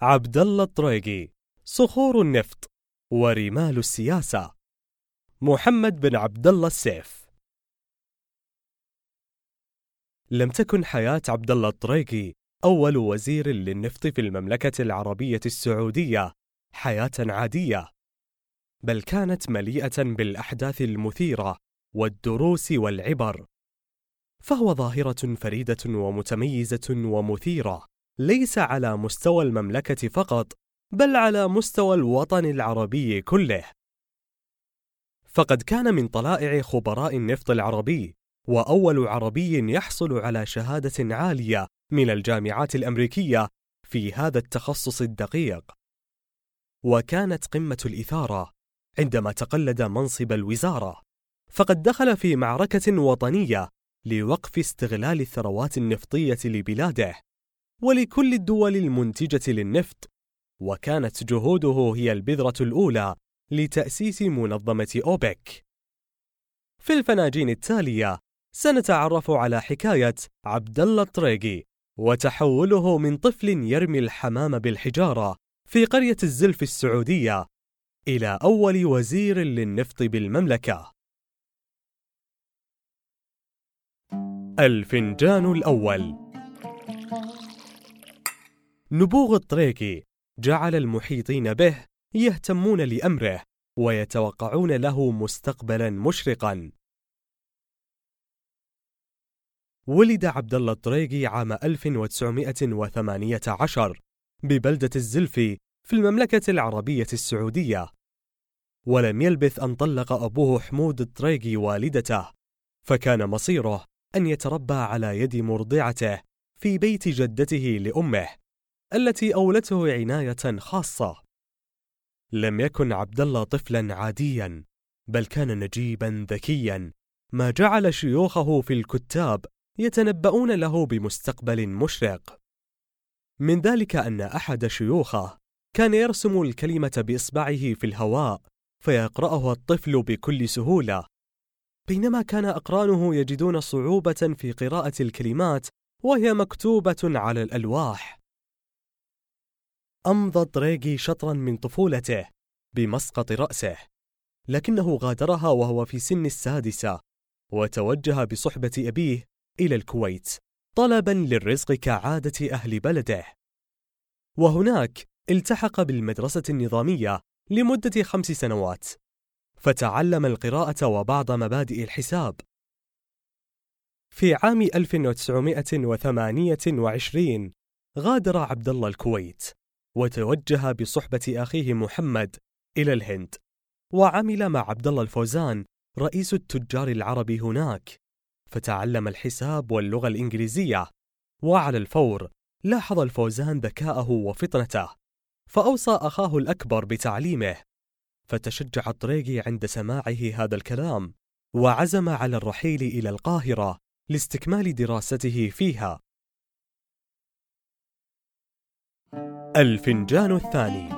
عبد الله الطريقي صخور النفط ورمال السياسة محمد بن عبد الله السيف. لم تكن حياة عبد الله الطريقي أول وزير للنفط في المملكة العربية السعودية حياة عادية بل كانت مليئة بالأحداث المثيرة والدروس والعبر فهو ظاهرة فريدة ومتميزة ومثيرة. ليس على مستوى المملكة فقط بل على مستوى الوطن العربي كله. فقد كان من طلائع خبراء النفط العربي وأول عربي يحصل على شهادة عالية من الجامعات الأمريكية في هذا التخصص الدقيق. وكانت قمة الإثارة عندما تقلد منصب الوزارة. فقد دخل في معركة وطنية لوقف استغلال الثروات النفطية لبلاده. ولكل الدول المنتجة للنفط وكانت جهوده هي البذرة الأولى لتأسيس منظمة أوبك في الفناجين التالية سنتعرف على حكاية عبد الله الطريقي وتحوله من طفل يرمي الحمام بالحجارة في قرية الزلف السعودية إلى أول وزير للنفط بالمملكة. الفنجان الأول نبوغ الطريقي جعل المحيطين به يهتمون لأمره ويتوقعون له مستقبلا مشرقا. ولد عبد الله الطريقي عام 1918 ببلدة الزلفي في المملكة العربية السعودية ولم يلبث أن طلق أبوه حمود الطريقي والدته فكان مصيره أن يتربى على يد مرضعته في بيت جدته لأمه التي أولته عناية خاصة. لم يكن عبد الله طفلا عاديا بل كان نجيبا ذكيا. ما جعل شيوخه في الكتاب يتنبؤون له بمستقبل مشرق. من ذلك أن أحد شيوخه كان يرسم الكلمة بإصبعه في الهواء فيقرأها الطفل بكل سهولة. بينما كان أقرانه يجدون صعوبة في قراءة الكلمات وهي مكتوبة على الألواح. أمضى طريقي شطرا من طفولته بمسقط رأسه لكنه غادرها وهو في سن السادسة وتوجه بصحبة أبيه إلى الكويت طلبا للرزق كعادة أهل بلده. وهناك التحق بالمدرسة النظامية لمدة خمس سنوات فتعلم القراءة وبعض مبادئ الحساب. في عام 1928 غادر عبد الله الكويت. وتوجه بصحبة أخيه محمد إلى الهند. وعمل مع عبد الله الفوزان رئيس التجار العرب هناك. فتعلم الحساب واللغة الإنجليزية. وعلى الفور لاحظ الفوزان ذكاءه وفطنته. فأوصى أخاه الأكبر بتعليمه. فتشجع الطريقي عند سماعه هذا الكلام. وعزم على الرحيل إلى القاهرة لاستكمال دراسته فيها. الفنجان الثاني.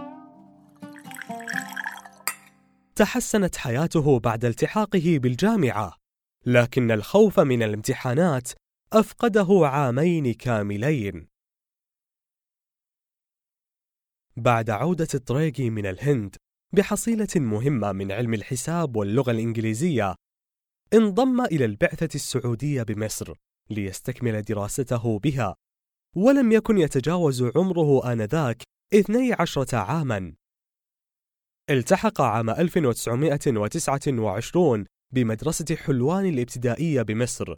تحسنت حياته بعد التحاقه بالجامعة لكن الخوف من الامتحانات أفقده عامين كاملين. بعد عودة الطريقي من الهند بحصيلة مهمة من علم الحساب واللغة الإنجليزية انضم إلى البعثة السعودية بمصر ليستكمل دراسته بها. ولم يكن يتجاوز عمره آنذاك 12 عاما. التحق عام 1929 بمدرسة حلوان الابتدائية بمصر.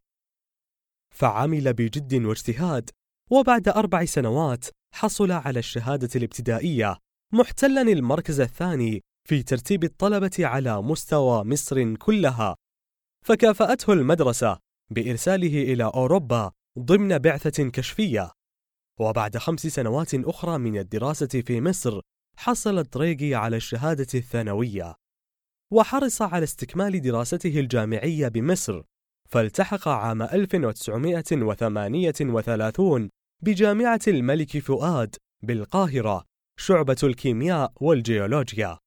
فعمل بجد واجتهاد وبعد أربع سنوات حصل على الشهادة الابتدائية محتلا المركز الثاني في ترتيب الطلبة على مستوى مصر كلها. فكافأته المدرسة بإرساله إلى أوروبا ضمن بعثة كشفية. وبعد خمس سنوات أخرى من الدراسة في مصر حصل الطريقي على الشهادة الثانوية وحرص على استكمال دراسته الجامعية بمصر فالتحق عام 1938 بجامعة الملك فؤاد بالقاهرة شعبة الكيمياء والجيولوجيا.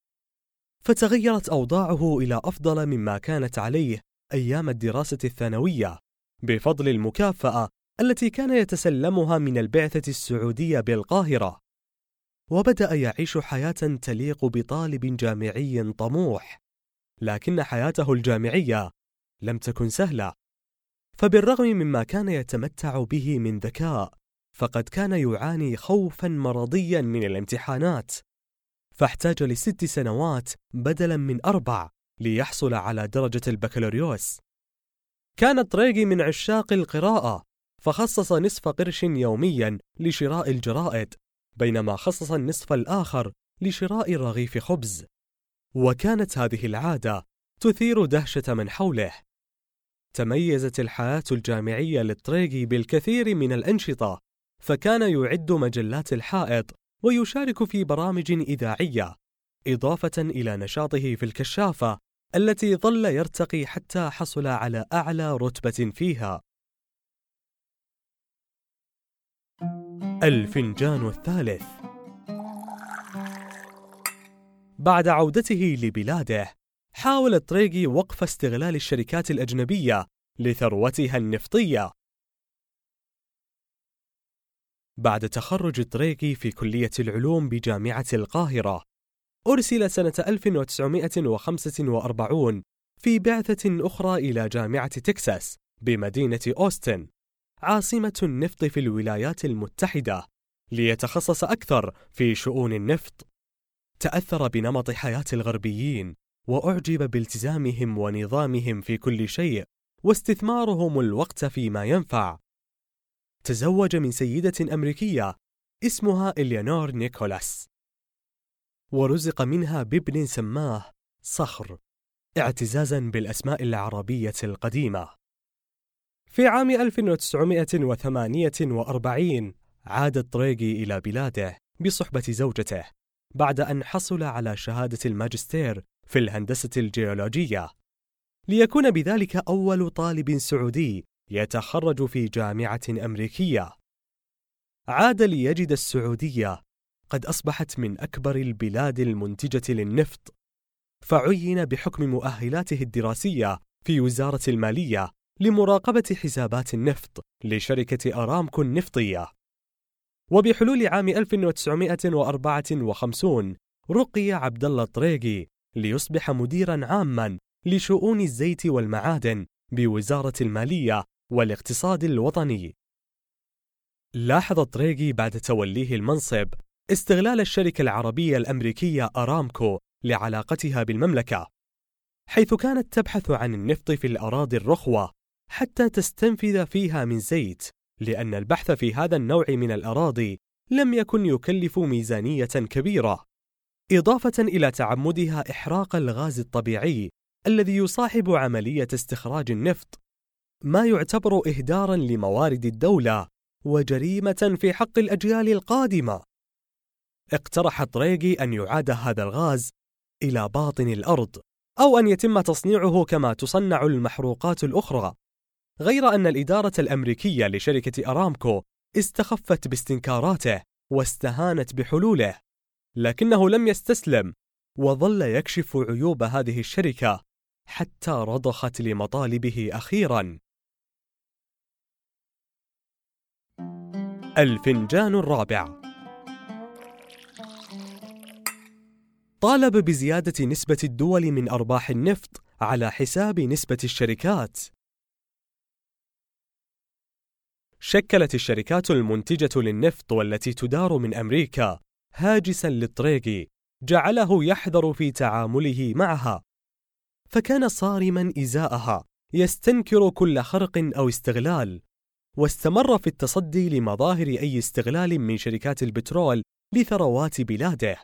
فتغيرت أوضاعه إلى أفضل مما كانت عليه أيام الدراسة الثانوية بفضل المكافأة التي كان يتسلمها من البعثة السعودية بالقاهرة. وبدأ يعيش حياة تليق بطالب جامعي طموح لكن حياته الجامعية لم تكن سهلة. فبالرغم مما كان يتمتع به من ذكاء فقد كان يعاني خوفا مرضيا من الامتحانات. فاحتاج لست سنوات بدلا من أربع ليحصل على درجة البكالوريوس. كان طريقي من عشاق القراءة فخصص نصف قرش يوميا لشراء الجرائد بينما خصص النصف الآخر لشراء رغيف خبز. وكانت هذه العادة تثير دهشة من حوله. تميزت الحياة الجامعية للطريقي بالكثير من الأنشطة فكان يعد مجلات الحائط ويشارك في برامج إذاعية إضافة إلى نشاطه في الكشافة التي ظل يرتقي حتى حصل على أعلى رتبة فيها. الفنجان الثالث. بعد عودته لبلاده حاول الطريقي وقف استغلال الشركات الأجنبية لثروتها النفطية. بعد تخرج طريقي في كلية العلوم بجامعة القاهرة أرسل سنة 1945 في بعثة أخرى إلى جامعة تكساس بمدينة أوستن. عاصمة النفط في الولايات المتحدة ليتخصص أكثر في شؤون النفط. تأثر بنمط حياة الغربيين وأعجب بالتزامهم ونظامهم في كل شيء واستثمارهم الوقت فيما ينفع. تزوج من سيدة أمريكية اسمها إليانور نيكولاس. ورزق منها بابن سماه صخر اعتزازا بالأسماء العربية القديمة. في عام 1948 عاد الطريقي إلى بلاده بصحبة زوجته بعد أن حصل على شهادة الماجستير في الهندسة الجيولوجية. ليكون بذلك أول طالب سعودي يتخرج في جامعة أمريكية. عاد ليجد السعودية قد أصبحت من أكبر البلاد المنتجة للنفط فعين بحكم مؤهلاته الدراسية في وزارة المالية لمراقبة حسابات النفط لشركة أرامكو النفطية وبحلول عام 1954 رقي عبد الله الطريقي ليصبح مديرا عاما لشؤون الزيت والمعادن بوزارة المالية والاقتصاد الوطني. لاحظ طريقي بعد توليه المنصب استغلال الشركة العربية الأمريكية أرامكو لعلاقتها بالمملكة، حيث كانت تبحث عن النفط في الأراضي الرخوة حتى تستنفذ فيها من زيت، لأن البحث في هذا النوع من الأراضي لم يكن يكلف ميزانية كبيرة، إضافة إلى تعمدها إحراق الغاز الطبيعي الذي يصاحب عملية استخراج النفط، ما يعتبر إهدارا لموارد الدولة وجريمة في حق الأجيال القادمة. اقترح طريقي أن يعاد هذا الغاز إلى باطن الأرض، أو أن يتم تصنيعه كما تصنع المحروقات الأخرى. غير أن الإدارة الأمريكية لشركة أرامكو استخفت باستنكاراته واستهانت بحلوله، لكنه لم يستسلم وظل يكشف عيوب هذه الشركة حتى رضخت لمطالبه أخيرا. الفنجان الرابع طالب بزيادة نسبة الدول من أرباح النفط على حساب نسبة الشركات. شكلت الشركات المنتجة للنفط والتي تدار من أمريكا هاجسا للطريقي جعله يحذر في تعامله معها. فكان صارما إزاءها يستنكر كل خرق أو استغلال واستمر في التصدي لمظاهر أي استغلال من شركات البترول لثروات بلاده.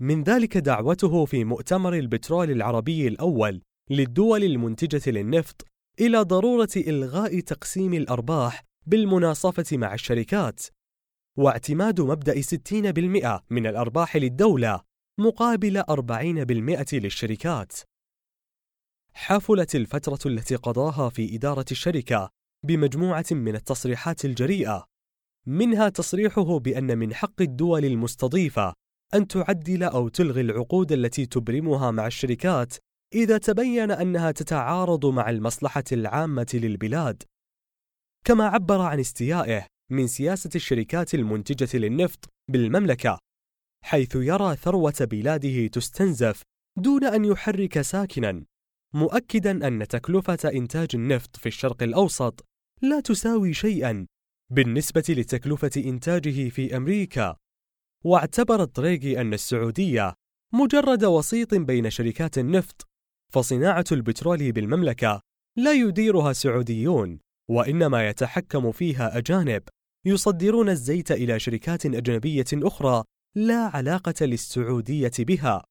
من ذلك دعوته في مؤتمر البترول العربي الأول للدول المنتجة للنفط إلى ضرورة إلغاء تقسيم الأرباح بالمناصفة مع الشركات واعتماد مبدأ 60% من الأرباح للدولة مقابل 40% للشركات. حفلت الفترة التي قضاها في إدارة الشركة بمجموعة من التصريحات الجريئة، منها تصريحه بأن من حق الدول المستضيفة أن تعدل أو تلغي العقود التي تبرمها مع الشركات إذا تبين أنها تتعارض مع المصلحة العامة للبلاد. كما عبر عن استيائه من سياسة الشركات المنتجة للنفط بالمملكة حيث يرى ثروة بلاده تستنزف دون أن يحرك ساكنا مؤكدا أن تكلفة إنتاج النفط في الشرق الأوسط لا تساوي شيئا بالنسبة لتكلفة إنتاجه في أمريكا. واعتبر الطريقي أن السعودية مجرد وسيط بين شركات النفط فصناعة البترول بالمملكة لا يديرها سعوديون. وإنما يتحكم فيها أجانب يصدرون الزيت إلى شركات أجنبية أخرى لا علاقة للسعودية بها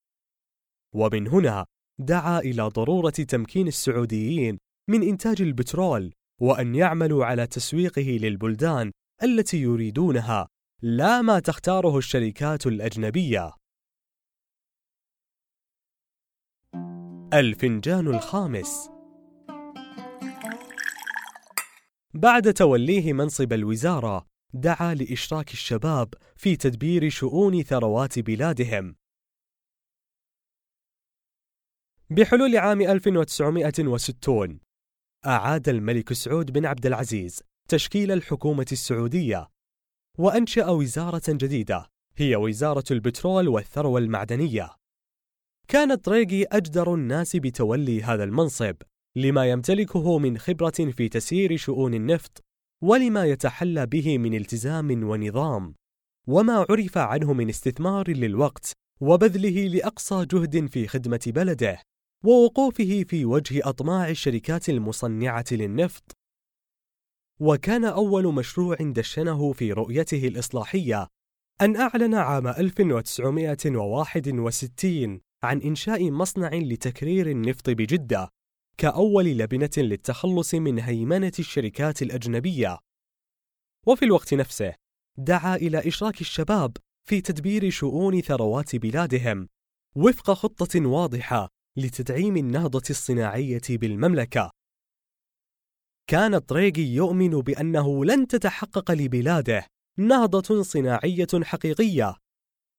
ومن هنا دعا إلى ضرورة تمكين السعوديين من إنتاج البترول وأن يعملوا على تسويقه للبلدان التي يريدونها لا ما تختاره الشركات الأجنبية. الفنجان الخامس بعد توليه منصب الوزارة، دعا لإشراك الشباب في تدبير شؤون ثروات بلادهم. بحلول عام 1960 أعاد الملك سعود بن عبد العزيز تشكيل الحكومة السعودية وأنشأ وزارة جديدة هي وزارة البترول والثروة المعدنية كان طريقي أجدر الناس بتولي هذا المنصب لما يمتلكه من خبرة في تسيير شؤون النفط ولما يتحلى به من التزام ونظام. وما عرف عنه من استثمار للوقت وبذله لأقصى جهد في خدمة بلده ووقوفه في وجه أطماع الشركات المصنعة للنفط. وكان أول مشروع دشنه في رؤيته الإصلاحية أن أعلن عام 1961 عن إنشاء مصنع لتكرير النفط بجدة. كأول لبنة للتخلص من هيمنة الشركات الأجنبية. وفي الوقت نفسه دعا إلى إشراك الشباب في تدبير شؤون ثروات بلادهم وفق خطة واضحة لتدعيم النهضة الصناعية بالمملكة. كان طريقي يؤمن بأنه لن تتحقق لبلاده نهضة صناعية حقيقية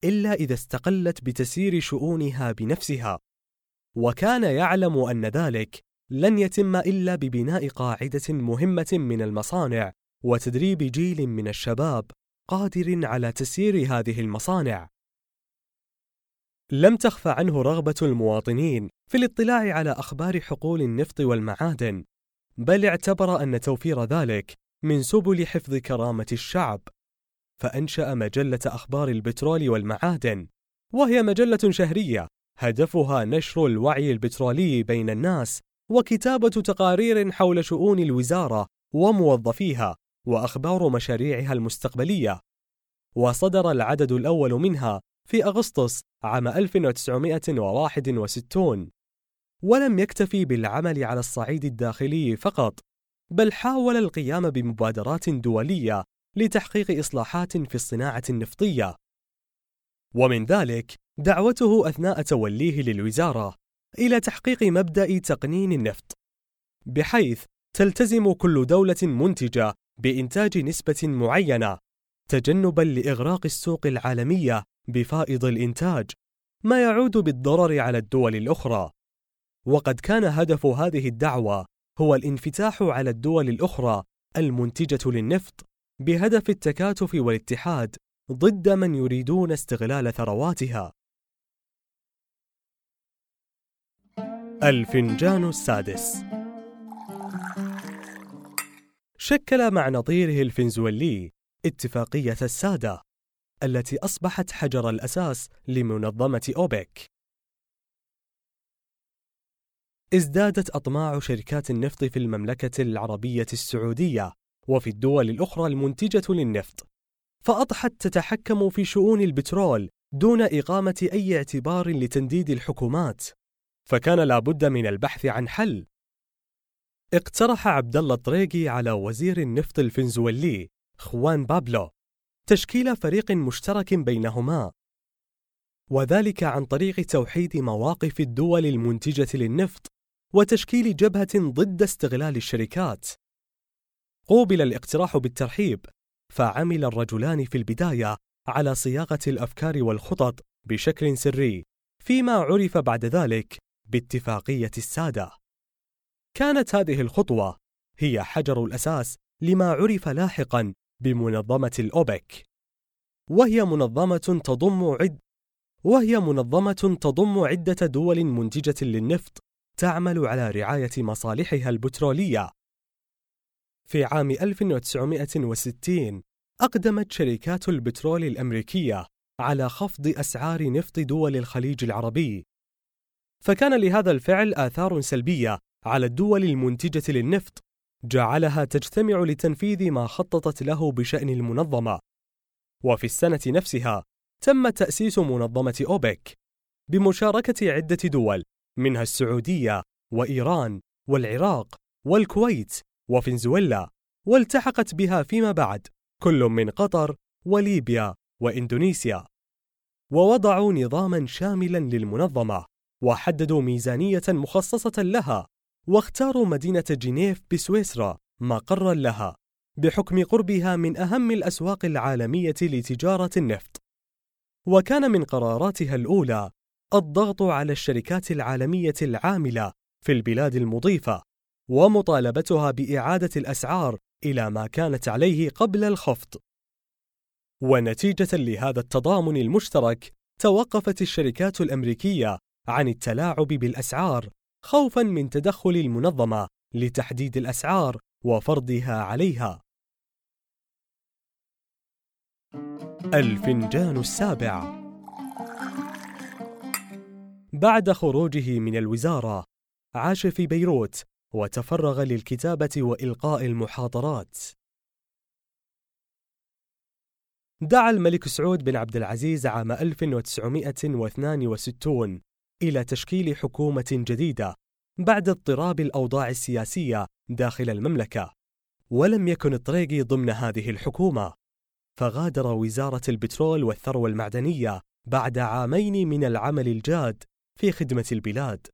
إلا إذا استقلت بتسيير شؤونها بنفسها. وكان يعلم أن ذلك لن يتم إلا ببناء قاعدة مهمة من المصانع وتدريب جيل من الشباب قادر على تسيير هذه المصانع. لم تخف عنه رغبة المواطنين في الاطلاع على أخبار حقول النفط والمعادن، بل اعتبر أن توفير ذلك من سبل حفظ كرامة الشعب، فأنشأ مجلة أخبار البترول والمعادن، وهي مجلة شهرية هدفها نشر الوعي البترولي بين الناس وكتابة تقارير حول شؤون الوزارة وموظفيها وأخبار مشاريعها المستقبلية. وصدر العدد الأول منها في أغسطس عام 1961 ولم يكتفي بالعمل على الصعيد الداخلي فقط بل حاول القيام بمبادرات دولية لتحقيق إصلاحات في الصناعة النفطية ومن ذلك دعوته أثناء توليه للوزارة إلى تحقيق مبدأ تقنين النفط بحيث تلتزم كل دولة منتجة بإنتاج نسبة معينة تجنبا لإغراق السوق العالمية بفائض الإنتاج ما يعود بالضرر على الدول الأخرى. وقد كان هدف هذه الدعوة هو الانفتاح على الدول الأخرى المنتجة للنفط بهدف التكاتف والاتحاد. ضد من يريدون استغلال ثرواتها. الفنجان السادس شكل مع نظيره الفنزويلي اتفاقية السادة التي أصبحت حجر الأساس لمنظمة أوبك. ازدادت أطماع شركات النفط في المملكة العربية السعودية وفي الدول الأخرى المنتجة للنفط، فأضحت تتحكم في شؤون البترول دون إقامة أي اعتبار لتنديد الحكومات، فكان لابد من البحث عن حل. اقترح عبد الله الطريقي على وزير النفط الفنزويلي خوان بابلو تشكيل فريق مشترك بينهما وذلك عن طريق توحيد مواقف الدول المنتجة للنفط وتشكيل جبهة ضد استغلال الشركات. قوبل الاقتراح بالترحيب، فعمل الرجلان في البداية على صياغة الأفكار والخطط بشكل سري، فيما عرف بعد ذلك باتفاقية السادة. كانت هذه الخطوة هي حجر الأساس لما عرف لاحقا بمنظمة الأوبك وهي منظمة تضم عد وهي منظمة تضم عدة دول منتجة للنفط تعمل على رعاية مصالحها البترولية. في عام 1960 أقدمت شركات البترول الأمريكية على خفض أسعار نفط دول الخليج العربي. فكان لهذا الفعل آثار سلبية على الدول المنتجة للنفط، جعلها تجتمع لتنفيذ ما خططت له بشأن المنظمة. وفي السنة نفسها تم تأسيس منظمة أوبك بمشاركة عدة دول منها السعودية وإيران والعراق والكويت وفنزويلا والتحقت بها فيما بعد كل من قطر وليبيا وإندونيسيا. ووضعوا نظاما شاملا للمنظمة وحددوا ميزانية مخصصة لها واختاروا مدينة جنيف بسويسرا مقرا لها بحكم قربها من أهم الأسواق العالمية لتجارة النفط. وكان من قراراتها الأولى الضغط على الشركات العالمية العاملة في البلاد المضيفة. ومطالبتها بإعادة الأسعار إلى ما كانت عليه قبل الخفض. ونتيجة لهذا التضامن المشترك، توقفت الشركات الأمريكية عن التلاعب بالأسعار خوفًا من تدخل المنظمة لتحديد الأسعار وفرضها عليها. الفنجان السابع بعد خروجه من الوزارة عاش في بيروت وتفرغ للكتابة وإلقاء المحاضرات. دعا الملك سعود بن عبد العزيز عام 1962 إلى تشكيل حكومة جديدة بعد اضطراب الأوضاع السياسية داخل المملكة ولم يكن الطريقي ضمن هذه الحكومة. فغادر وزارة البترول والثروة المعدنية بعد عامين من العمل الجاد في خدمة البلاد.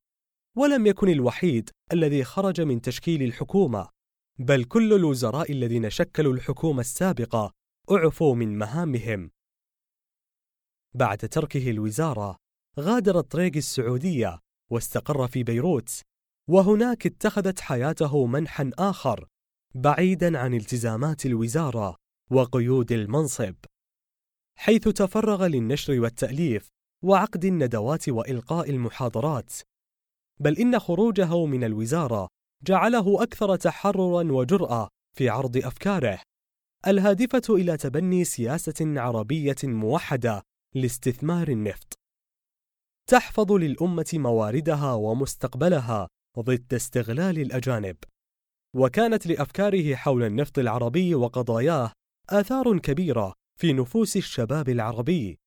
ولم يكن الوحيد الذي خرج من تشكيل الحكومة بل كل الوزراء الذين شكلوا الحكومة السابقة أعفوا من مهامهم. بعد تركه الوزارة غادر الطريق السعودية واستقر في بيروت وهناك اتخذت حياته منحا آخر بعيدا عن التزامات الوزارة وقيود المنصب. حيث تفرغ للنشر والتأليف وعقد الندوات وإلقاء المحاضرات بل إن خروجه من الوزارة جعله أكثر تحررا وجرأة في عرض أفكاره. الهادفة إلى تبني سياسة عربية موحدة لاستثمار النفط. تحفظ للأمة مواردها ومستقبلها ضد استغلال الأجانب. وكانت لأفكاره حول النفط العربي وقضاياه آثار كبيرة في نفوس الشباب العربي.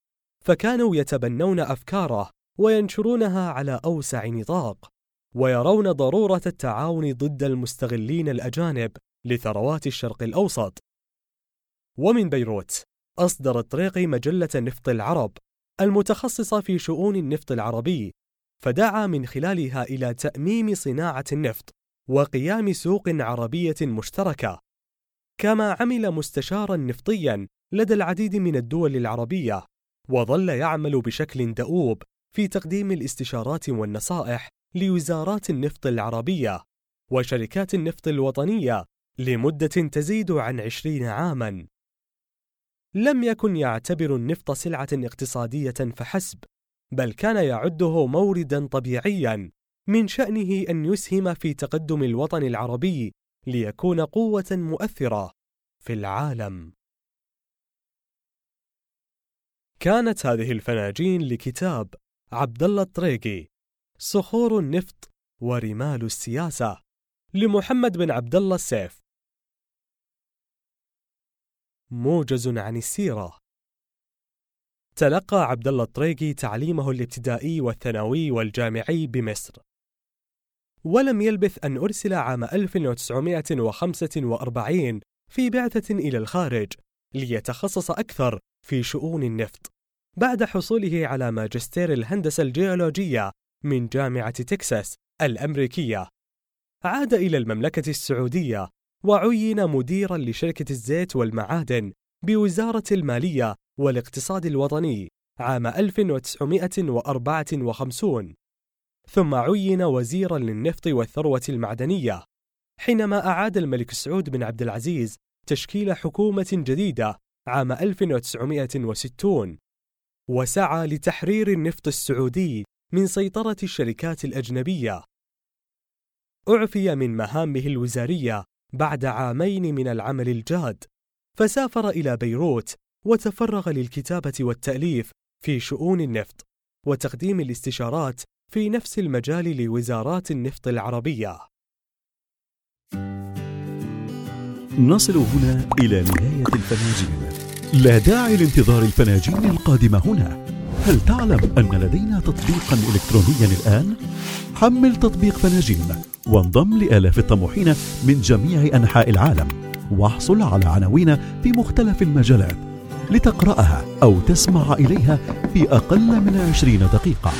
فكانوا يتبنون أفكاره وينشرونها على أوسع نطاق ويرون ضرورة التعاون ضد المستغلين الأجانب لثروات الشرق الأوسط. ومن بيروت أصدر الطريقي مجلة نفط العرب المتخصصة في شؤون النفط العربي فدعا من خلالها إلى تأميم صناعة النفط وقيام سوق عربية مشتركة. كما عمل مستشارا نفطيا لدى العديد من الدول العربية وظل يعمل بشكل دؤوب في تقديم الاستشارات والنصائح لوزارات النفط العربية وشركات النفط الوطنية لمدة تزيد عن عشرين عاماً. لم يكن يعتبر النفط سلعة اقتصادية فحسب، بل كان يعده موردا طبيعيا من شأنه أن يسهم في تقدم الوطن العربي ليكون قوة مؤثرة في العالم. كانت هذه الفناجين لكتاب عبد الله الطريقي صخور النفط ورمال السياسة لمحمد بن عبد الله السيف. موجز عن السيرة. تلقى عبد الله الطريقي تعليمه الابتدائي والثانوي والجامعي بمصر. ولم يلبث أن أرسل عام 1945 في بعثة إلى الخارج ليتخصص أكثر في شؤون النفط. بعد حصوله على ماجستير الهندسة الجيولوجية من جامعة تكساس الأمريكية. عاد إلى المملكة السعودية وعين مديرا لشركة الزيت والمعادن بوزارة المالية والاقتصاد الوطني عام 1954 ثم عين وزيرا للنفط والثروة المعدنية. حينما أعاد الملك سعود بن عبد العزيز تشكيل حكومة جديدة عام 1960 وسعى لتحرير النفط السعودي من سيطرة الشركات الأجنبية. أعفي من مهامه الوزارية بعد عامين من العمل الجاد، فسافر إلى بيروت وتفرغ للكتابة والتأليف في شؤون النفط وتقديم الاستشارات في نفس المجال لوزارات النفط العربية. نصل هنا إلى نهاية الفناجين لا داعي لانتظار الفناجين القادمة هنا. هل تعلم أن لدينا تطبيقا إلكترونيا الآن؟ حمل تطبيق فناجين وانضم لآلاف الطموحين من جميع أنحاء العالم. واحصل على عناوين في مختلف المجالات لتقرأها أو تسمع إليها في أقل من عشرين دقيقة.